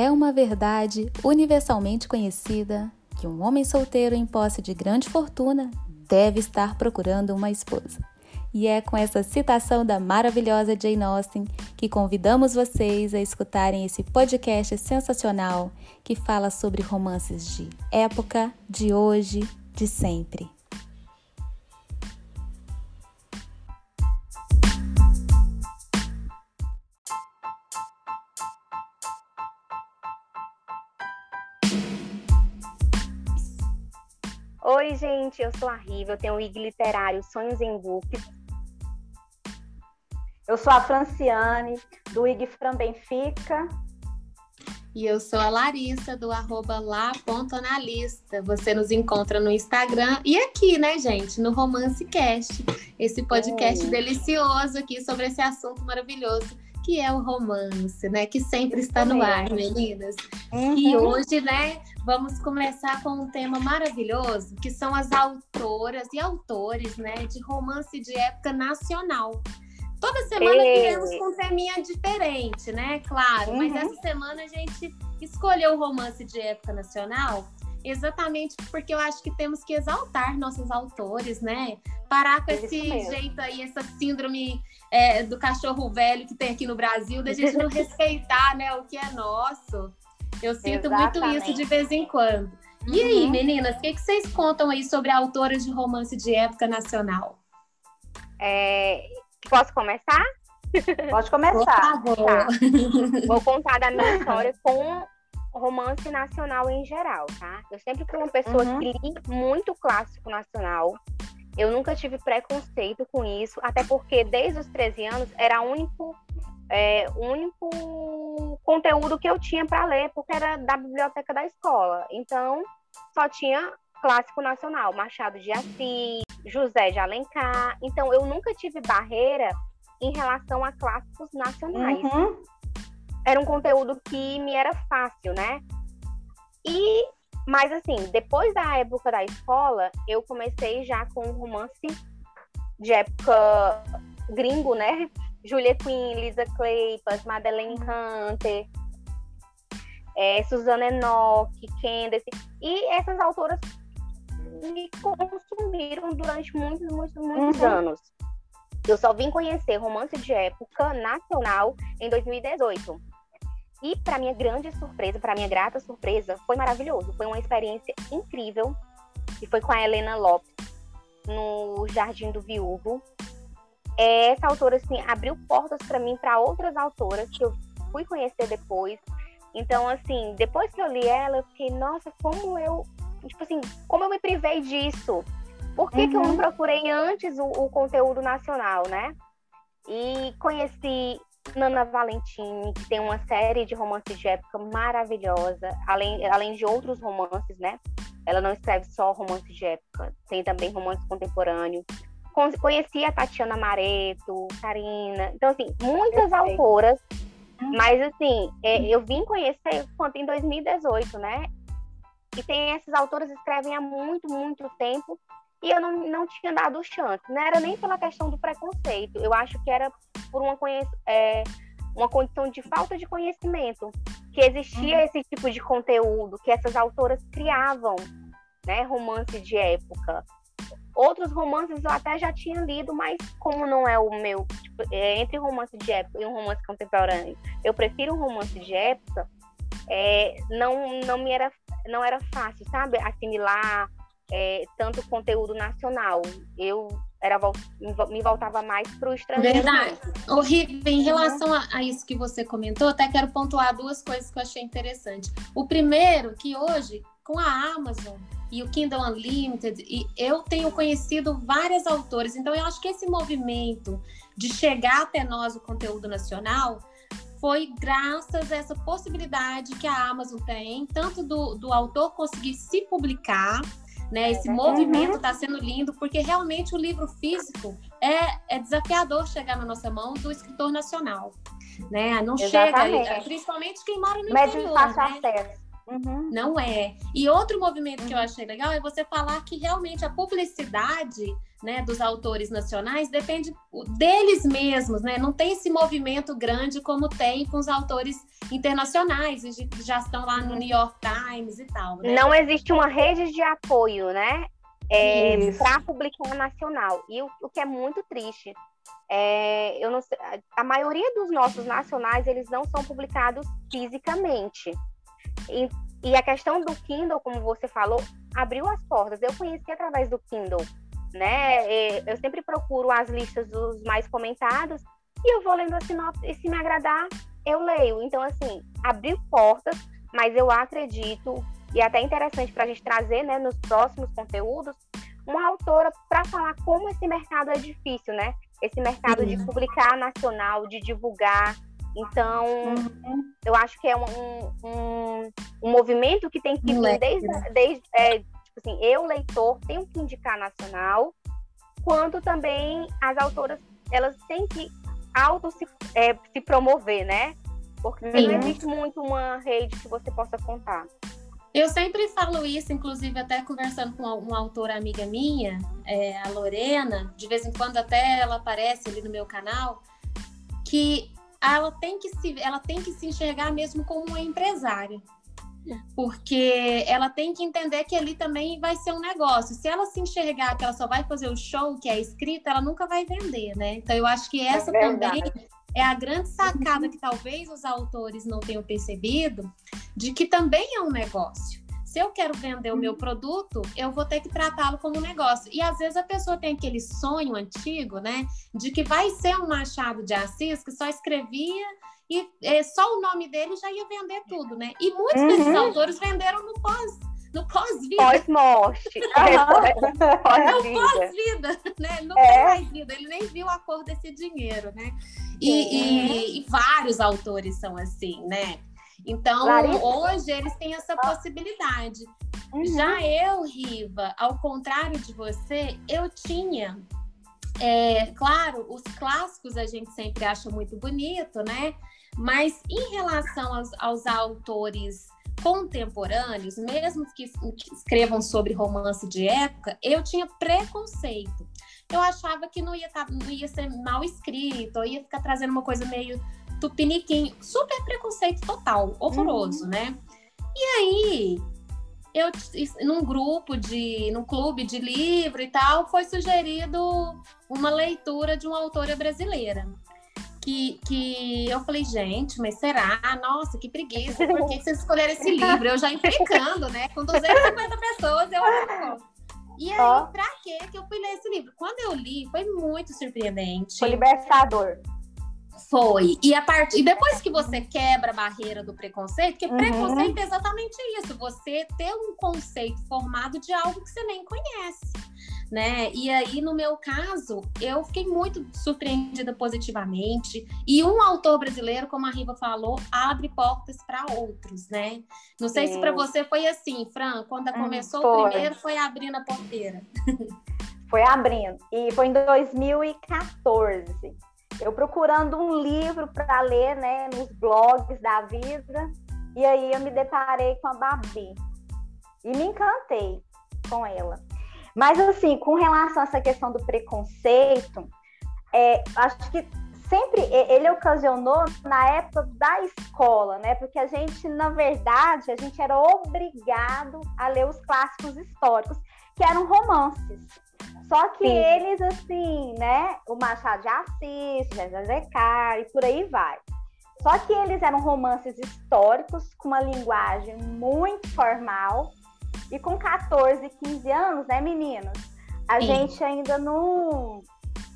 É uma verdade universalmente conhecida que um homem solteiro em posse de grande fortuna deve estar procurando uma esposa. E é com essa citação da maravilhosa Jane Austen que convidamos vocês a escutarem esse podcast sensacional que fala sobre romances de época, de hoje, de sempre. Gente, eu sou a Riva, eu tenho o IG Literário Sonhos em Books. Eu sou a Franciane, do IG Fran Benfica. E eu sou a Larissa, do arroba lá.analista. Você nos encontra no Instagram e aqui, né, gente, no Romance Cast. Esse podcast delicioso aqui sobre esse assunto maravilhoso que é o romance, né? Que sempre está no ar, meninas. Uhum. E hoje, né, vamos começar com um tema maravilhoso, que são as autoras e autores, né, de romance de época nacional. Toda semana viemos com um teminha diferente, né? Claro, uhum. mas essa semana a gente escolheu o romance de época nacional exatamente porque eu acho que temos que exaltar nossos autores, né? Parar com esse jeito aí, essa síndrome é, do cachorro velho que tem aqui no Brasil, da gente não respeitar, né, o que é nosso. Eu sinto Exatamente. muito isso de vez em quando. E aí, uhum. meninas, o que, que vocês contam aí sobre autoras de romance de época nacional? É, posso começar? Pode começar. Tá. Vou contar da minha história com romance nacional em geral, tá? Eu sempre fui uma pessoa uhum. que li muito clássico nacional. Eu nunca tive preconceito com isso, até porque desde os 13 anos era o único, é, único conteúdo que eu tinha para ler, porque era da biblioteca da escola. Então, só tinha clássico nacional, Machado de Assis, José de Alencar. Então, eu nunca tive barreira em relação a clássicos nacionais. Uhum. Era um conteúdo que me era fácil, né? E mas assim, depois da época da escola, eu comecei já com um romance de época gringo, né? Julia Quinn, Lisa Kleypas, Madeleine Hunter, é, Susana Enoch, Candace. E essas autoras me consumiram durante muitos, muitos, muitos uhum. anos. Eu só vim conhecer romance de época nacional em 2018. E, para minha grande surpresa, para minha grata surpresa, foi maravilhoso. Foi uma experiência incrível. E foi com a Helena Lopes, no Jardim do Viúvo. Essa autora, assim, abriu portas para mim, para outras autoras que eu fui conhecer depois. Então, assim, depois que eu li ela, eu fiquei, nossa, como eu. Tipo assim, como eu me privei disso? Por que, uhum. que eu não uhum. procurei antes o, o conteúdo nacional, né? E conheci Nana Valentini, que tem uma série de romances de época maravilhosa, além, além de outros romances, né? Ela não escreve só romances de época, tem também romance contemporâneo. Conheci a Tatiana Mareto, Karina. Então, assim, muitas autoras, mas assim, é, eu vim conhecer quanto em 2018, né? E tem essas autoras que escrevem há muito, muito tempo e eu não, não tinha dado chance. Não era nem pela questão do preconceito, eu acho que era por uma, é, uma condição de falta de conhecimento, que existia uhum. esse tipo de conteúdo, que essas autoras criavam, né, romance de época. Outros romances eu até já tinha lido, mas como não é o meu, tipo, é entre romance de época e um romance contemporâneo, eu prefiro um romance de época, é, não, não me era, não era fácil, sabe, assimilar é, tanto conteúdo nacional. Eu era me voltava mais para o estrangeiro. Verdade. Horrível. Em relação a, a, isso que você comentou, até quero pontuar duas coisas que eu achei interessante. O primeiro, que hoje, com a Amazon e o Kindle Unlimited, e eu tenho conhecido várias autores, então eu acho que esse movimento de chegar até nós o conteúdo nacional foi graças a essa possibilidade que a Amazon tem, tanto do, do autor conseguir se publicar, né? Esse movimento está uhum. sendo lindo, porque realmente o livro físico é, é desafiador chegar na nossa mão do escritor nacional. Né? Não Exatamente. chega, principalmente quem mora no Mas interior. Né? acesso. Uhum. Não é. E outro movimento que eu uhum. achei legal é você falar que realmente a publicidade né, dos autores nacionais depende deles mesmos, né? Não tem esse movimento grande como tem com os autores internacionais, que já estão lá no New York Times e tal. Né? Não existe uma rede de apoio, né? É, para publicar nacional. E o, o, que é muito triste. É, eu não sei, a maioria dos nossos nacionais eles não são publicados fisicamente. E, e a questão do Kindle, como você falou, abriu as portas. Eu conheci através do Kindle né? Eu sempre procuro as listas dos mais comentados e eu vou lendo a sinopse e se me agradar, eu leio. Então, assim, abriu portas, mas eu acredito, e é até interessante para a gente trazer né, nos próximos conteúdos, uma autora para falar como esse mercado é difícil, né? Esse mercado de publicar nacional, de divulgar. Então, uhum. eu acho que é um, um, um, movimento que tem que vir desde, né? desde é, Tipo assim, eu, leitor, tenho que indicar nacional, quanto também as autoras, elas têm que auto se, é, se promover, né? Porque Sim. não existe muito uma rede que você possa contar. Eu sempre falo isso, inclusive até conversando com uma autora amiga minha, é, a Lorena, de vez em quando até ela aparece ali no meu canal, que ela tem que se, ela tem que se enxergar mesmo como uma empresária porque ela tem que entender que ali também vai ser um negócio. Se ela se enxergar que ela só vai fazer o show que é escrita, ela nunca vai vender, né? Então eu acho que essa é também é a grande sacada que talvez os autores não tenham percebido, de que também é um negócio. Se eu quero vender o meu uhum. produto, eu vou ter que tratá-lo como um negócio. E às vezes a pessoa tem aquele sonho antigo, né, de que vai ser um Machado de Assis que só escrevia e é, só o nome dele já ia vender tudo, né? E muitos uhum. desses autores venderam no pós no pós-vida. Pós-morte. Pós-vida. No pós-vida, né? Não é. mais vida. Ele nem viu a cor desse dinheiro, né? E, e, e vários autores são assim, né? Então, Larissa. hoje eles têm essa possibilidade. Uhum. Já eu, Riva, ao contrário de você, eu tinha. É, claro, os clássicos a gente sempre acha muito bonito, né? Mas em relação aos, aos autores contemporâneos, mesmo que, escrevam sobre romance de época, eu tinha preconceito. Eu achava que não ia, tá, não ia ser mal escrito, ou ia ficar trazendo uma coisa meio tupiniquim, super preconceito total, horroroso, uhum. né? E aí, eu num grupo de, num clube de livro e tal, foi sugerido uma leitura de uma autora brasileira que, que eu falei, gente, mas será? Nossa, que preguiça, por que vocês escolheram esse livro? Eu já implicando, né? Com 250 pessoas, eu E aí, oh. pra quê que eu fui ler esse livro? Quando eu li, foi muito surpreendente. Foi libertador. Foi. E a part... e depois que você quebra a barreira do preconceito, porque uhum. preconceito é exatamente isso, você ter um conceito formado de algo que você nem conhece né? E aí, no meu caso, eu fiquei muito surpreendida positivamente. E um autor brasileiro, como a Riva falou, abre portas para outros, né? Não sei Sim. se para você foi assim, Fran, quando hum, começou foi. o primeiro, foi abrindo a porteira. Foi abrindo. E foi em 2014. Eu procurando um livro para ler, né, nos blogs da vida. E aí eu me deparei com a Babi. E me encantei com ela. Mas, assim, com relação a essa questão do preconceito, é, acho que sempre ele ocasionou na época da escola, né? Porque a gente, na verdade, a gente era obrigado a ler os clássicos históricos, que eram romances. Só que Sim. eles, assim, né? O Machado de Assis, José Zecar e por aí vai. Só que eles eram romances históricos, com uma linguagem muito formal, e com 14, 15 anos, né, meninos? A Sim. gente ainda não.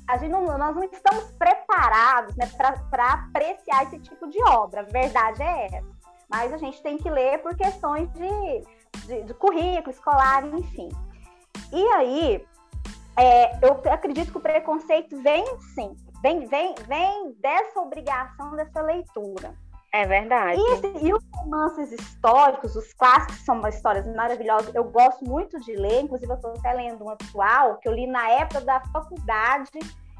A gente não, nós não estamos preparados né, para apreciar esse tipo de obra. A verdade é essa. Mas a gente tem que ler por questões de, de, de currículo escolar, enfim. E aí, é, eu acredito que o preconceito vem sim, vem, vem, vem dessa obrigação dessa leitura. É verdade. E, e, os romances históricos, os clássicos, são histórias maravilhosas. Eu gosto muito de ler, inclusive eu estou até lendo um atual, que eu li na época da faculdade.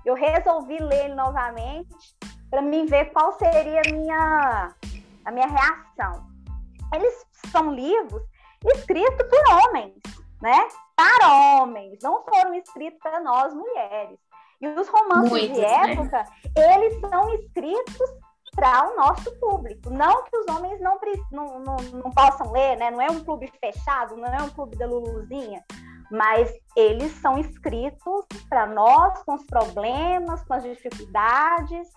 Eu resolvi ler ele novamente para mim ver qual seria a minha, a minha reação. eles são livros escritos por homens, né? Para homens, não foram escritos para nós mulheres. E os romances Muitos, de né? época, né? eles são escritos para o nosso público. Não que os homens não, não, não, não, possam ler, né? Não é um clube fechado, não é um clube da Luluzinha, mas eles são escritos para nós, com os problemas, com as dificuldades,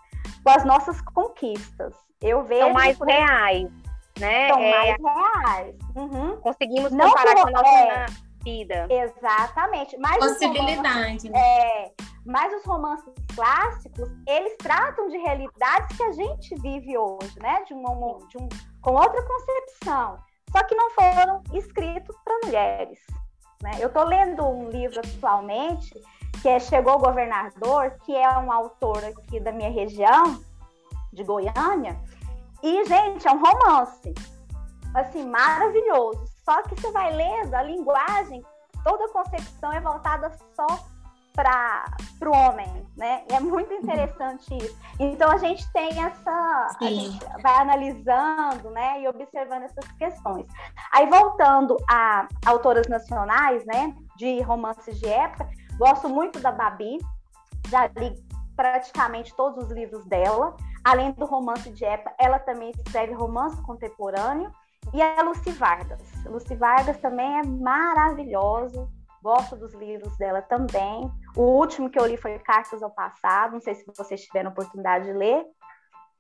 com as nossas conquistas. Eu vejo. São mais reais, né? São é... mais reais. Uhum. Conseguimos não comparar com a nossa é... Exatamente. Mas Possibilidade. Romances, né? é, mas os romances clássicos, eles tratam de realidades que a gente vive hoje, né? De, uma, de um, com outra concepção. Só que não foram escritos para mulheres. Né? Eu estou lendo um livro atualmente que é Chegou o Governador, que é um autor aqui da minha região, de Goiânia. E, gente, é um romance, assim, maravilhoso. Só que você vai lendo, a linguagem, toda a concepção é voltada só para o homem, né? E é muito interessante isso. Então a gente tem essa, Sim. a gente vai analisando, né, e observando essas questões. Aí voltando a autoras nacionais, né, de romances de época, gosto muito da Babi, já li praticamente todos os livros dela. Além do romance de época, ela também escreve romance contemporâneo. E a Lucy Vargas. Lucy Vargas também é maravilhoso, gosto dos livros dela também. O último que eu li foi Cartas ao Passado, não sei se vocês tiveram oportunidade de ler.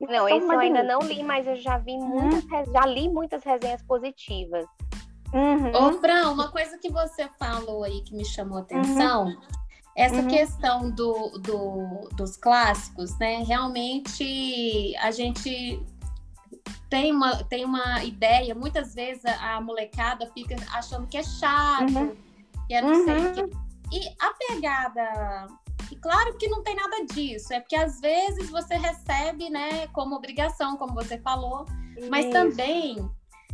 E não, esse eu ainda não li, mas eu já vi uhum. muitas, hum. já li muitas resenhas positivas. Uhum. Ô, Fran, uma coisa que você falou aí que me chamou a atenção, uhum. essa uhum. questão do, do, dos clássicos, né? Realmente a gente tem uma, tem uma ideia, muitas vezes a, a molecada fica achando que é chato, uhum que é não sei o. Uhum. E a pegada. E claro que não tem nada disso, é porque às vezes você recebe, né, como obrigação, como você falou, Isso. mas também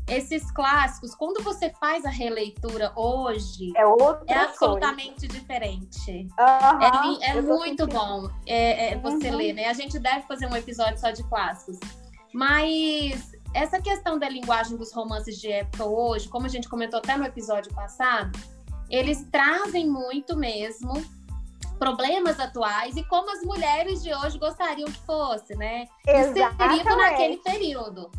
esses clássicos, quando você faz a releitura hoje, é, é absolutamente coisa. diferente. Uhum, é, é muito bom é, é você uhum. ler, né? A gente deve fazer um episódio só de clássicos. Mas essa questão da linguagem dos romances de época hoje, como a gente comentou até no episódio passado, eles trazem muito mesmo problemas atuais e como as mulheres de hoje gostariam que fosse, né? Inserido naquele período.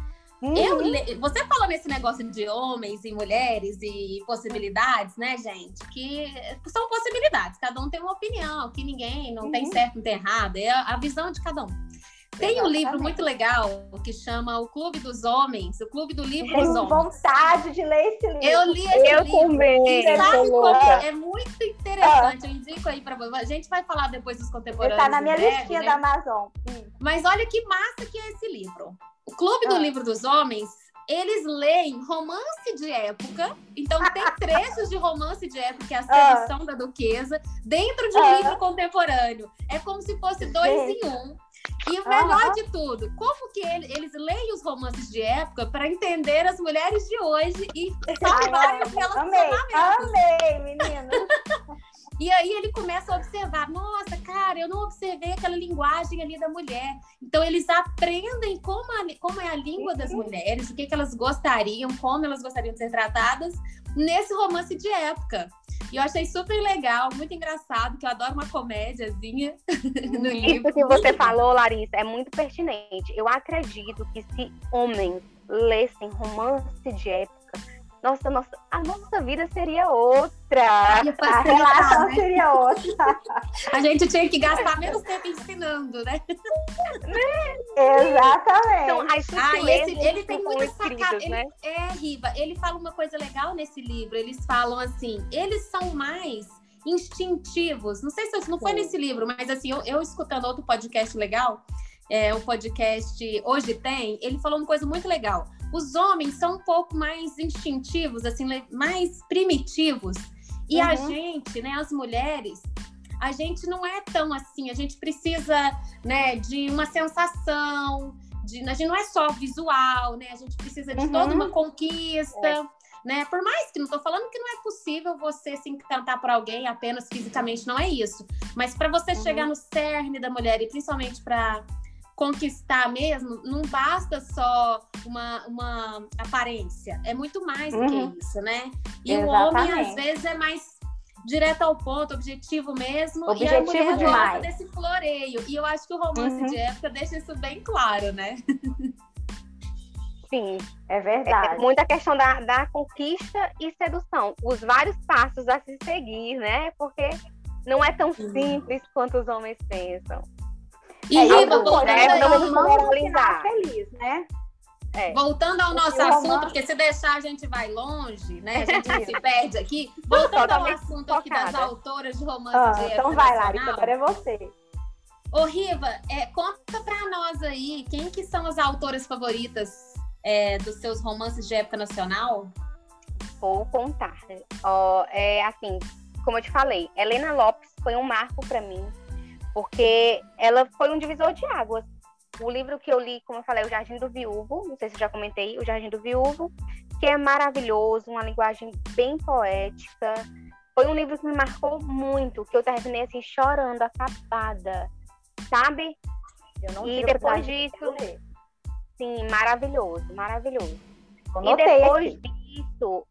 Uhum. Eu, você falou nesse negócio de homens e mulheres e possibilidades, né, gente? Que são possibilidades, cada um tem uma opinião, que ninguém não uhum. tem certo, não tem errado, é a visão de cada um. Tem um livro muito legal que chama O Clube dos Homens, o Clube do Livro Tenho dos Homens. vontade de ler esse livro. Eu li esse eu livro. Também. E sabe como é? é muito interessante. Ah. Eu indico aí para você. A gente vai falar depois dos contemporâneos. Está na minha breve, listinha né? da Amazon. Hum. Mas olha que massa que é esse livro. O Clube ah. do Livro dos Homens eles leem romance de época, então tem trechos de romance de época, que é a sedução ah. da duquesa, dentro de um ah. livro contemporâneo. É como se fosse dois em um. E o melhor de tudo, como que ele, eles leem os romances de época para entender as mulheres de hoje e salvarem os relacionamentos. Amei, amei, menina. E aí ele começa a observar, nossa, cara, eu não observei aquela linguagem ali da mulher. Então eles aprendem como, a, como é a língua das mulheres, o que, que elas gostariam, como elas gostariam de ser tratadas nesse romance de época. E eu achei super legal, muito engraçado, que eu adoro uma comédiazinha no livro. Isso que você falou, Larissa, é muito pertinente. Eu acredito que se homens lessem romance de época, nossa, nossa, a nossa vida seria outra. A relação né? seria outra. A gente tinha que gastar menos tempo ensinando, né? Exatamente. Então, ah, esse, ele tem muita sacada. Né? É, Riva, ele fala uma coisa legal nesse livro. Eles falam assim, eles são mais instintivos. Não sei se não foi nesse livro, mas assim, eu, eu escutando outro podcast legal, é, o podcast Hoje Tem, ele falou uma coisa muito legal os homens são um pouco mais instintivos, assim, mais primitivos. E uhum. a gente, né, as mulheres, a gente não é tão assim, a gente precisa, né, de uma sensação, de, a gente não é só visual, né? A gente precisa de uhum. toda uma conquista. É. Né? Por mais que não estou falando que não é possível você se encantar por alguém apenas fisicamente, não é isso. Mas para você uhum. chegar no cerne da mulher e principalmente para conquistar mesmo, não basta só uma, uma aparência, é muito mais uhum. do que uhum. isso, né? E Exatamente. o homem, às vezes, é mais direto ao ponto, objetivo mesmo. Objetivo e a mulher demais. gosta desse floreio. E eu acho que o romance uhum. de época deixa isso bem claro, né? Sim, é verdade. É muita questão da, da conquista e sedução. Os vários passos a se seguir, né? Porque não é tão simples quanto os homens pensam. E é, Riva, voltando, né? generalizar. feliz, né? É. Voltando ao nosso assunto, romance... porque se deixar a gente vai longe, né? A gente se perde aqui. Voltando ao assunto aqui das autoras de romance ah, de Então vai, Lari, agora é você. Ô, Riva, é, conta pra nós aí, quem que são as autoras favoritas é, dos seus romances de época nacional? Vou contar. Oh, é assim, como eu te falei, Helena Lopes foi um marco para mim, porque ela foi um divisor de águas. O livro que eu li, como eu falei, O Jardim do Viúvo, não sei se já comentei, O Jardim do Viúvo, que é maravilhoso, uma linguagem bem poética. Foi um livro que me marcou muito, que eu terminei assim chorando, acabada, sabe? e depois disso, sim, maravilhoso, maravilhoso. e depois aqui. disso,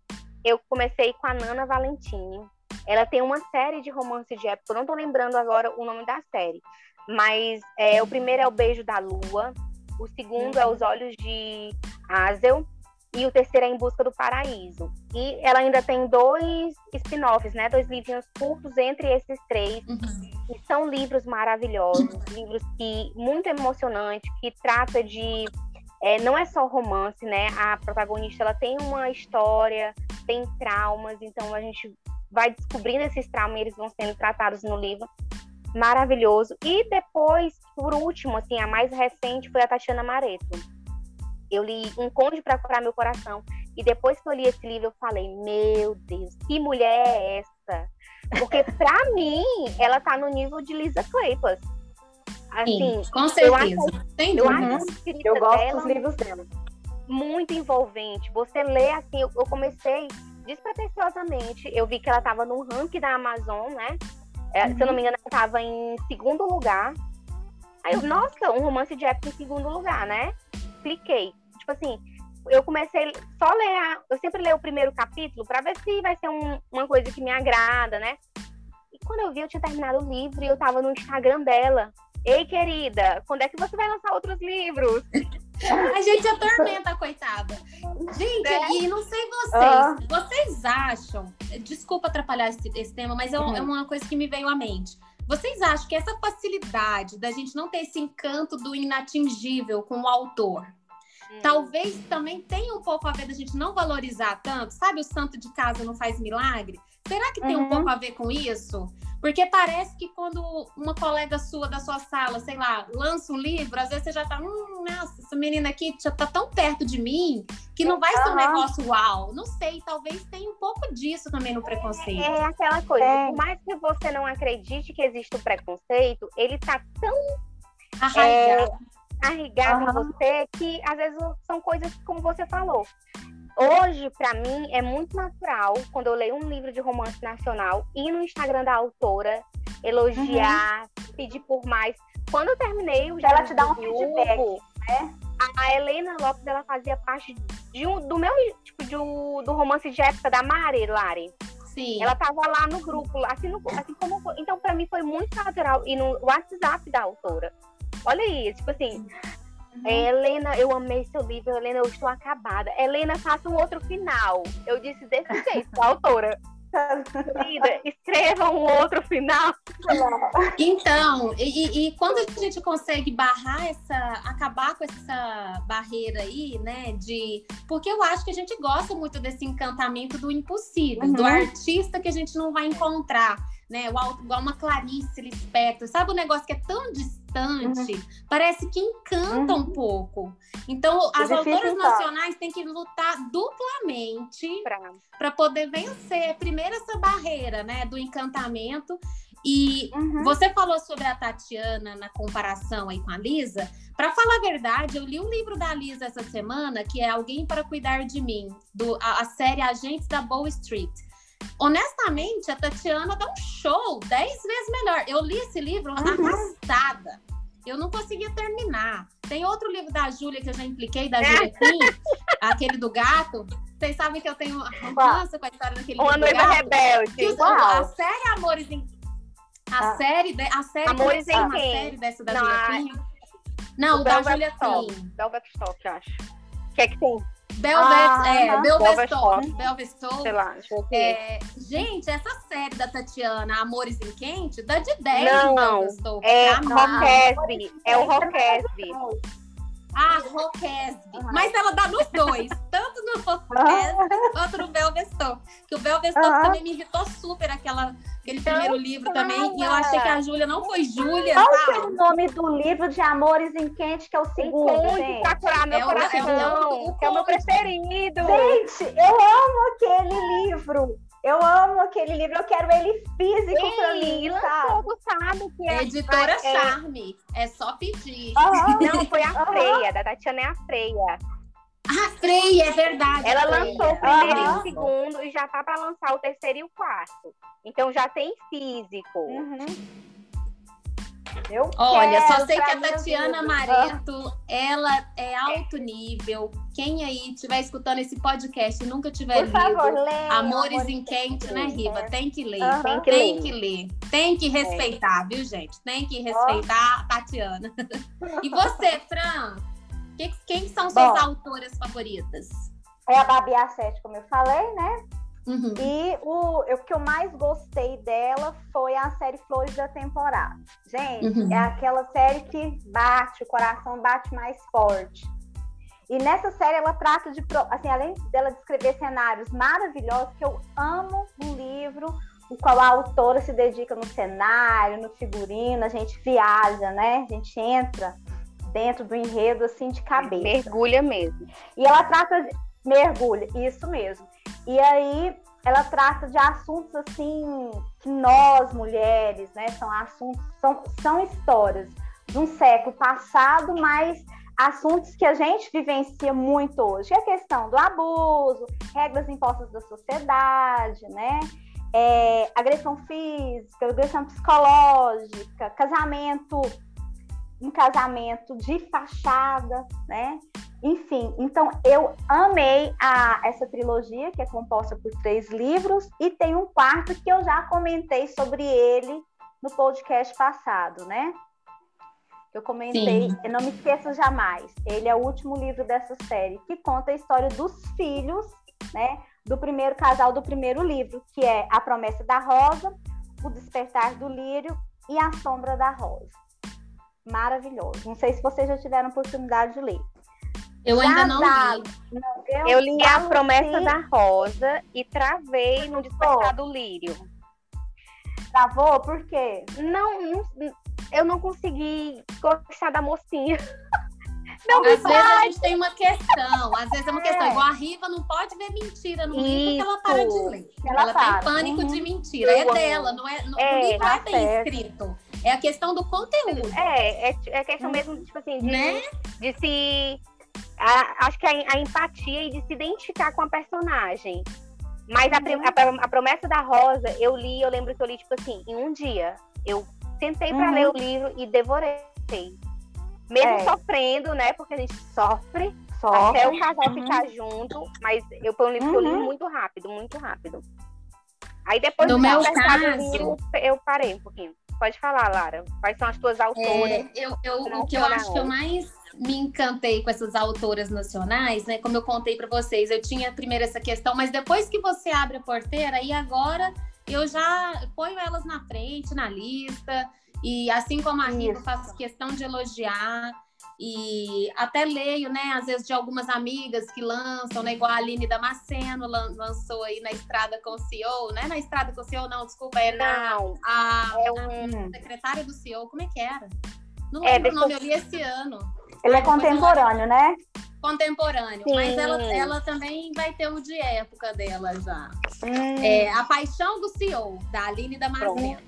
eu comecei com a Nana Valentini, ela tem uma série de romances de época, eu não tô lembrando agora o nome da série, mas é, o primeiro é O Beijo da Lua, o segundo é Os Olhos de Hazel e o terceiro é Em Busca do Paraíso. E ela ainda tem dois spin-offs, né? Dois livrinhos curtos entre esses três. Uhum. E são livros maravilhosos, livros que muito emocionantes, que trata de é, não é só romance, né? A protagonista ela tem uma história, tem traumas, então a gente vai descobrindo esses traumas, eles vão sendo tratados no livro. Maravilhoso. E depois, por último, assim, a mais recente foi a Tatiana Mareto. Eu li Um Conde para Curar Meu Coração. E depois que eu li esse livro, eu falei: Meu Deus, que mulher é essa? Porque, para mim, ela tá no nível de Lisa Kleypas. Assim, Sim, com certeza. Eu acho, eu, acho eu gosto dos livros dela. Muito envolvente. Você lê assim, eu, eu comecei despretensiosamente, eu vi que ela estava no ranking da Amazon, né? Uhum. Se eu não me engano, ela estava em segundo lugar. Aí eu, uhum. nossa, um romance de época em segundo lugar, né? Cliquei. Tipo assim, eu comecei só a ler, a, eu sempre leio o primeiro capítulo para ver se vai ser um, uma coisa que me agrada, né? E quando eu vi, eu tinha terminado o livro e eu tava no Instagram dela. Ei, querida, quando é que você vai lançar outros livros? A gente atormenta, coitada. Gente, e não sei vocês, ah. vocês acham, desculpa atrapalhar esse, esse tema, mas é, uhum. é uma coisa que me veio à mente. Vocês acham que essa facilidade da gente não ter esse encanto do inatingível com o autor, hum. talvez também tenha um pouco a ver da gente não valorizar tanto? Sabe, o santo de casa não faz milagre? Será que tem uhum. um pouco a ver com isso? Porque parece que quando uma colega sua da sua sala, sei lá, lança um livro, às vezes você já tá, hum, nossa, essa menina aqui já tá tão perto de mim que não vai ser um negócio uau. Não sei, talvez tenha um pouco disso também no preconceito. É, é aquela coisa, é. por mais que você não acredite que existe o preconceito, ele tá tão arraigado, é, arraigado uhum. em você que às vezes são coisas como você falou. Hoje, para mim, é muito natural, quando eu leio um livro de romance nacional, ir no Instagram da autora, elogiar, uhum. pedir por mais. Quando eu terminei o Ela te dá um feedback, né? A Helena Lopes, ela fazia parte de um, do meu, tipo, de um, do romance de época da Mari Lari. Sim. Ela tava lá no grupo, assim, no, assim como. Então, para mim, foi muito natural. E no WhatsApp da autora. Olha isso, tipo assim, Uhum. Helena, eu amei seu livro, Helena, eu estou acabada. Helena, faça um outro final. Eu disse desse jeito, a autora. Querida, escreva um outro final. Então, e, e, quando a gente consegue barrar essa, acabar com essa barreira aí, né? De. Porque eu acho que a gente gosta muito desse encantamento do impossível, uhum. do artista que a gente não vai encontrar né? Igual uma Clarice Lispector, sabe o negócio que é tão distante? Uhum. Parece que encanta uhum. um pouco. Então, as autoras nacionais têm que lutar duplamente para poder vencer primeiro essa barreira, né, do encantamento. E uhum. você falou sobre a Tatiana na comparação aí com a Lisa. Para falar a verdade, eu li um livro da Lisa essa semana, que é Alguém para Cuidar de Mim, do, a, a série Agentes da Bow Street honestamente, a Tatiana dá um show dez vezes melhor. Eu li esse livro uhum. arrastada. eu não conseguia terminar. Tem outro livro da Júlia que eu já impliquei, da Júlia aquele do gato. Vocês sabem que eu tenho romance com a história daquele Uma livro noiva rebelde. Os- a série Amores em... A Ah. série... De... A série Amores em a quem? série dessa da Não, Júlia Kim. Não, O da Júlia. Kim. Velvet Stop, eu acho. O que é que tem? Belvet, Ah, é. Belvestor. Sei lá. É, gente, essa série da Tatiana, Amores em Quente, dá de 10 Não, no Belvestor. É pra mim. Roquesby. É o Roquesby. Ah, Roquesby. Aham. Mas ela dá nos dois, tanto no Roquesby quanto no Belvestor. Que o Belvestor Aham. também me irritou super, aquela, aquele primeiro livro também. E eu achei que a Júlia não foi Júlia, Qual que é o nome do livro de Amores em Quente, que é o segundo, gente? pra curar meu É o- é o- coração. o que é o meu conde. preferido. Gente, eu amo aquele livro. Eu amo aquele livro, eu quero ele físico pra Sim, mim, lançou, sabe? sabe que é. Editora é- Charme. É só pedir. Aham. Não, foi a. Freia, da Tatiana é a Freia. Ah, Freia, é verdade. Ela lançou o primeiro e Aham. o segundo e já tá pra lançar o terceiro e o quarto. Então já tem físico. Uhum. Eu Olha, só sei que a Tatiana. Mareto, ela é alto nível. Quem aí estiver escutando esse podcast e nunca tiver Por favor, lido leia. Amores em Quente, né, Riva? É. Tem que ler. Aham. Tem que Tem ler. que ler. Tem que respeitar, viu, gente? Tem que respeitar a Tatiana. E você, Fran? Que- quem são suas Bom. autoras favoritas? É a Babi A7, como eu falei, né? Uhum. E o, o que eu mais gostei dela foi a série Flores da Temporada. Gente, Uhum. é aquela série que bate, o coração bate mais forte. E nessa série ela trata de, assim, além dela descrever cenários maravilhosos, que eu amo um livro, o qual a autora se dedica no cenário, no figurino, a gente viaja, né? A gente entra dentro do enredo assim de cabeça. Mergulha mesmo. E ela trata de mergulha, isso mesmo. E aí ela trata de assuntos assim que nós mulheres, né, são assuntos, são, são histórias de um século passado, mas assuntos que a gente vivencia muito hoje, é a questão do abuso, regras impostas da sociedade, né? É, agressão física, agressão psicológica, casamento, um casamento de fachada, né? Enfim, então eu amei a, essa trilogia, que é composta por três livros, e tem um quarto que eu já comentei sobre ele no podcast passado, né? Eu comentei, Sim. não me esqueça jamais. Ele é o último livro dessa série, que conta a história dos filhos, né? Do primeiro casal do primeiro livro, que é A Promessa da Rosa, O Despertar do Lírio e A Sombra da Rosa. Maravilhoso. Não sei se vocês já tiveram oportunidade de ler. Eu Já ainda não dá. li. Não, Eu li a promessa sim. da Rosa e travei no despertar do lírio. Travou? Por quê? Não, não- eu não consegui gostar da mocinha. Não Às vezes a gente tem uma questão, às vezes é uma questão. É. Igual a Riva não pode ver mentira no livro porque ela para de ler. Ela Ela, para. tem pânico Uhum. de mentira. É dela, não é? No, É, no livro tá é bem certo. escrito. É a questão do conteúdo. É, é, é questão mesmo, tipo assim, de, Né? de se. a- acho que a, a empatia e de se identificar com a personagem. Mas a, Uhum. a, a promessa da Rosa, eu li, eu lembro que eu li, tipo assim, em um dia. Eu sentei pra Uhum. ler o livro e devorei. Mesmo É. sofrendo, né? Porque a gente sofre Só. até o casal Uhum. ficar junto. Mas eu foi um livro que eu li Uhum. muito rápido, muito rápido. Aí depois No do meu caso- eu parei um pouquinho. Pode falar, Lara. Quais são as tuas autoras? É, eu, eu, o que eu acho que eu mais me encantei com essas autoras nacionais, né? Como eu contei para vocês, eu tinha primeiro essa questão, mas depois que você abre a porteira, e agora eu já ponho elas na frente, na lista, e assim como a Isso. faço questão de elogiar. E até leio, né, às vezes de algumas amigas que lançam, né, igual a Aline Damasceno lan- lançou aí na Estrada com o CEO, né? Na Estrada com o CEO, não, desculpa, é na Não, a, é um. Secretária do CEO, como é que era? Não É, lembro o deixa nome, eu- li esse ano. Ele é depois contemporâneo, né? Contemporâneo. Sim. Mas ela, ela também vai ter o de época dela já. Hum. É A Paixão do CEO, da Aline Damasceno.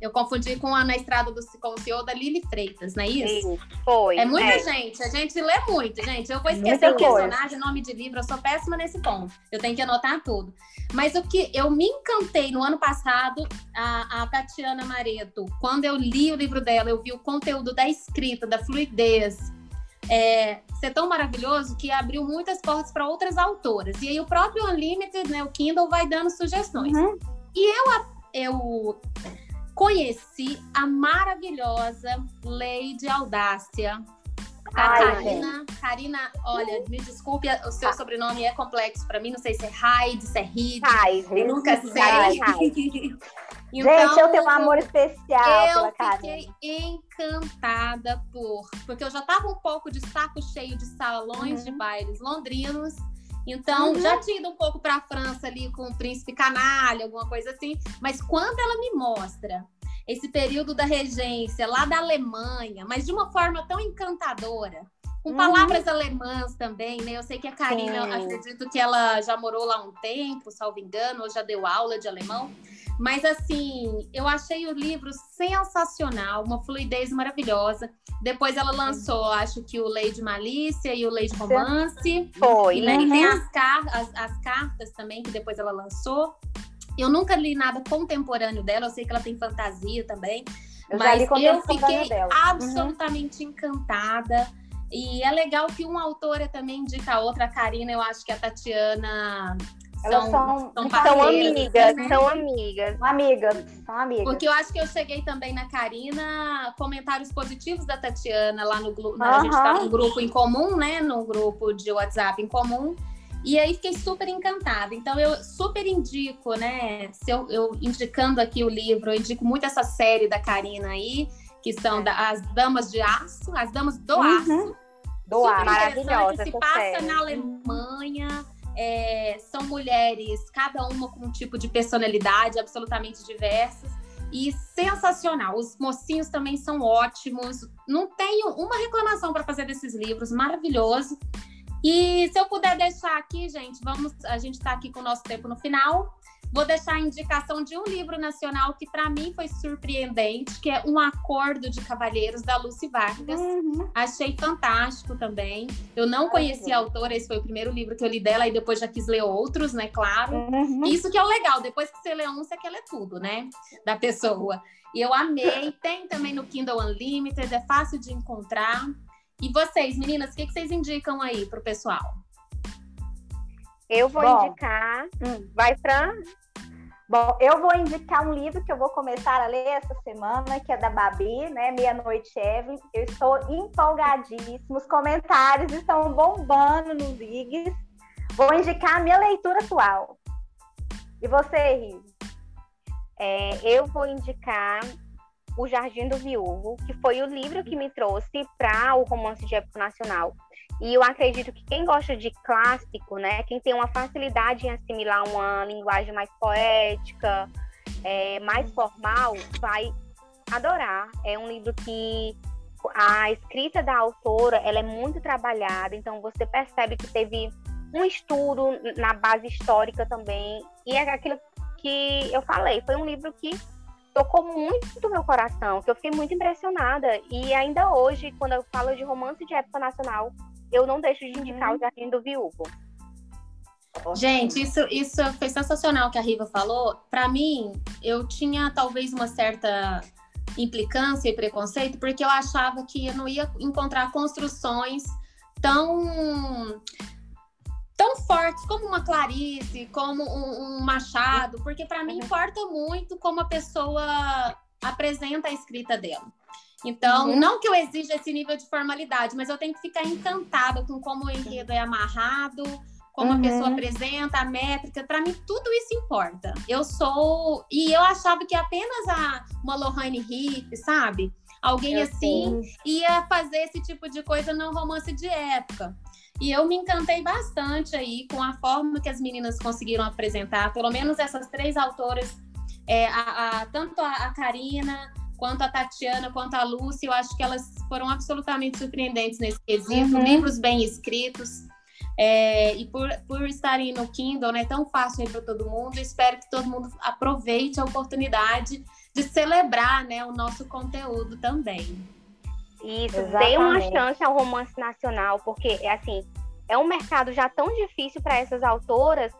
Eu confundi com a Na Estrada do com o CEO da Lili Freitas, não é isso? Isso, foi. É muita é. gente, a gente lê muito, gente. Eu vou esquecer Muita o personagem, nome de livro, eu sou péssima nesse ponto. Eu tenho que anotar tudo. Mas o que eu me encantei no ano passado, a, a Tatiana Mareto, quando eu li o livro dela, eu vi o conteúdo da escrita, da fluidez, é, ser tão maravilhoso que abriu muitas portas para outras autoras. E aí o próprio Unlimited, né, o Kindle, vai dando sugestões. Uhum. Eu conheci a maravilhosa Lady Audácia. A Ai, Karina, Karina, olha, me desculpe, o seu sobrenome é complexo para mim, não sei se é Hyde, se é Reed, eu nunca sei. Hyde. Gente, eu tenho um amor especial pela eu Karina. fiquei encantada por, porque eu já estava um pouco de saco cheio de salões Uhum. de bailes londrinos. Então, Uhum. já tinha ido um pouco para a França ali com o príncipe canalha, alguma coisa assim. Mas quando ela me mostra esse período da regência lá da Alemanha, mas de uma forma tão encantadora, com Uhum. palavras alemãs também, né? Eu sei que a Karina, acredito que ela já morou lá um tempo, salvo engano, ou já deu aula de alemão. Mas assim, eu achei o livro sensacional, uma fluidez maravilhosa. Depois ela lançou, acho que o Lady Malícia e o Lady Romance. Foi. E, né, e Uhum. tem as, car as, as cartas também, que depois ela lançou. Eu nunca li nada contemporâneo dela, eu sei que ela tem fantasia também. Eu mas eu fiquei dela. Uhum. absolutamente encantada. E é legal que uma autora também indica a outra, a Karina, eu acho que a Tatiana Elas são, são, são amigas, né? são amigas. são amigas, são amigas. Porque eu acho que eu cheguei também na Karina, comentários positivos da Tatiana lá no grupo. A gente tá num grupo em comum, né? Num grupo de WhatsApp em comum. E aí fiquei super encantada. Então eu super indico, né? Se eu, eu indicando aqui o livro, eu indico muito essa série da Karina aí, que são É. da- as Damas de Aço, as Damas do Uhum. Aço. Do ar. Maravilhosa se passa série. na Alemanha. É, são mulheres, cada uma com um tipo de personalidade absolutamente diversas. E sensacional. Os mocinhos também são ótimos. Não tenho uma reclamação para fazer desses livros. Maravilhoso. E se eu puder deixar aqui, gente, vamos. A gente está aqui com o nosso tempo no final. Vou deixar a indicação de um livro nacional que para mim foi surpreendente, que é Um Acordo de Cavalheiros da Lucy Vargas. Uhum. Achei fantástico também. Eu não conhecia a autora, esse foi o primeiro livro que eu li dela, e depois já quis ler outros, né? Claro. Uhum. Isso que é o legal, depois que você lê um, você quer ler tudo, né? Da pessoa. E eu amei. Tem também no Kindle Unlimited, é fácil de encontrar. E vocês, meninas, o que, que vocês indicam aí pro pessoal? Eu vou Bom. indicar. Hum. Vai, Fran? Bom, eu vou indicar um livro que eu vou começar a ler essa semana, que é da Babi, né? Meia-Noite Evelyn. Eu estou empolgadíssima. Os comentários estão bombando nos IGs. Vou indicar a minha leitura atual. E você, Ri? É, eu vou indicar O Jardim do Viúvo, que foi o livro que me trouxe para o romance de época nacional. E eu acredito que quem gosta de clássico, né, quem tem uma facilidade em assimilar uma linguagem mais poética, é, mais formal, vai adorar. É um livro que a escrita da autora ela é muito trabalhada, então você percebe que teve um estudo na base histórica também. E é aquilo que eu falei, foi um livro que tocou muito meu coração, que eu fiquei muito impressionada. E ainda hoje, quando eu falo de romance de época nacional, eu não deixo de indicar Uhum. o Jardim do Viúvo. Gente, isso, isso foi sensacional que a Riva falou. Para mim, eu tinha talvez uma certa implicância e preconceito, porque eu achava que eu não ia encontrar construções tão tão fortes como uma Clarice, como um, um Machado, porque para mim Uhum. importa muito como a pessoa apresenta a escrita dela. Então, Uhum. não que eu exija esse nível de formalidade, mas eu tenho que ficar encantada com como o enredo é amarrado, como Uhum. a pessoa apresenta, a métrica, para mim tudo isso importa. Eu sou e eu achava que apenas a uma Lohane Riff, sabe? Alguém Eu assim ia fazer esse tipo de coisa no romance de época. E eu me encantei bastante aí com a forma que as meninas conseguiram apresentar, pelo menos essas três autoras, é, a, a- tanto a, a Karina, quanto a Tatiana, quanto a Lúcia, eu acho que elas foram absolutamente surpreendentes nesse quesito, Uhum. livros bem escritos. é, e por, por estarem no Kindle, né, tão fácil para todo mundo, espero que todo mundo aproveite a oportunidade de celebrar né, o nosso conteúdo também. Isso, dê uma chance ao romance nacional, porque é assim, é um mercado já tão difícil para essas autoras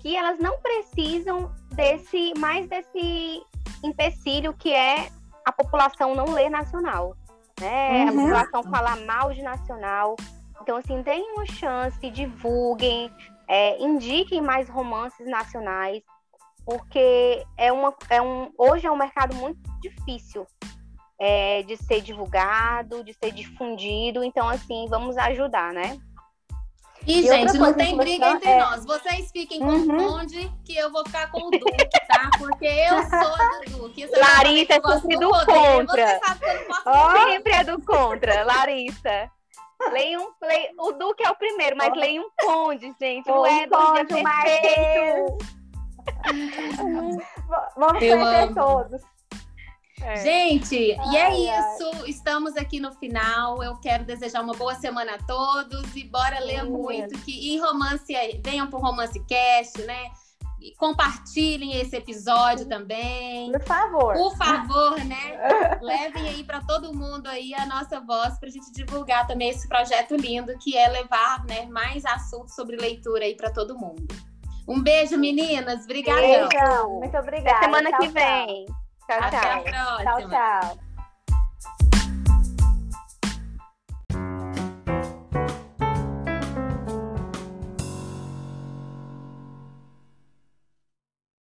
que elas não precisam desse mais desse empecilho que é a população não ler nacional, né? Uhum. A população fala mal de nacional. Então, assim, deem uma chance, divulguem, é, indiquem mais romances nacionais, porque é uma, é um, hoje é um mercado muito difícil é, de ser divulgado, de ser difundido. Então, assim, vamos ajudar, né? E, e gente, não tem briga entre é... nós. Vocês fiquem com uhum. o Conde, que eu vou ficar com o Duque, tá? Porque eu sou do. Larissa é sempre do, do contra. Você sabe que eu não posso oh. Sempre é do contra, Larissa. Leia um, leia, o Duque é o primeiro, mas oh. leia um Conde, gente. Não é Conde, perfeito. Vamos conhecer todos. É. Gente, ai, e é isso. Ai. Estamos aqui no final. Eu quero desejar uma boa semana a todos e bora ler muito. Que, e romance, venham pro Romance Cast, né? Compartilhem esse episódio também. Por favor. Por favor, né? Levem aí para todo mundo aí a nossa voz para a gente divulgar também esse projeto lindo que é levar, né, mais assuntos sobre leitura aí para todo mundo. Um beijo, meninas. Obrigada. Muito obrigada. Até semana tchau, que vem. Tchau, Até tchau. a próxima. Tchau, tchau.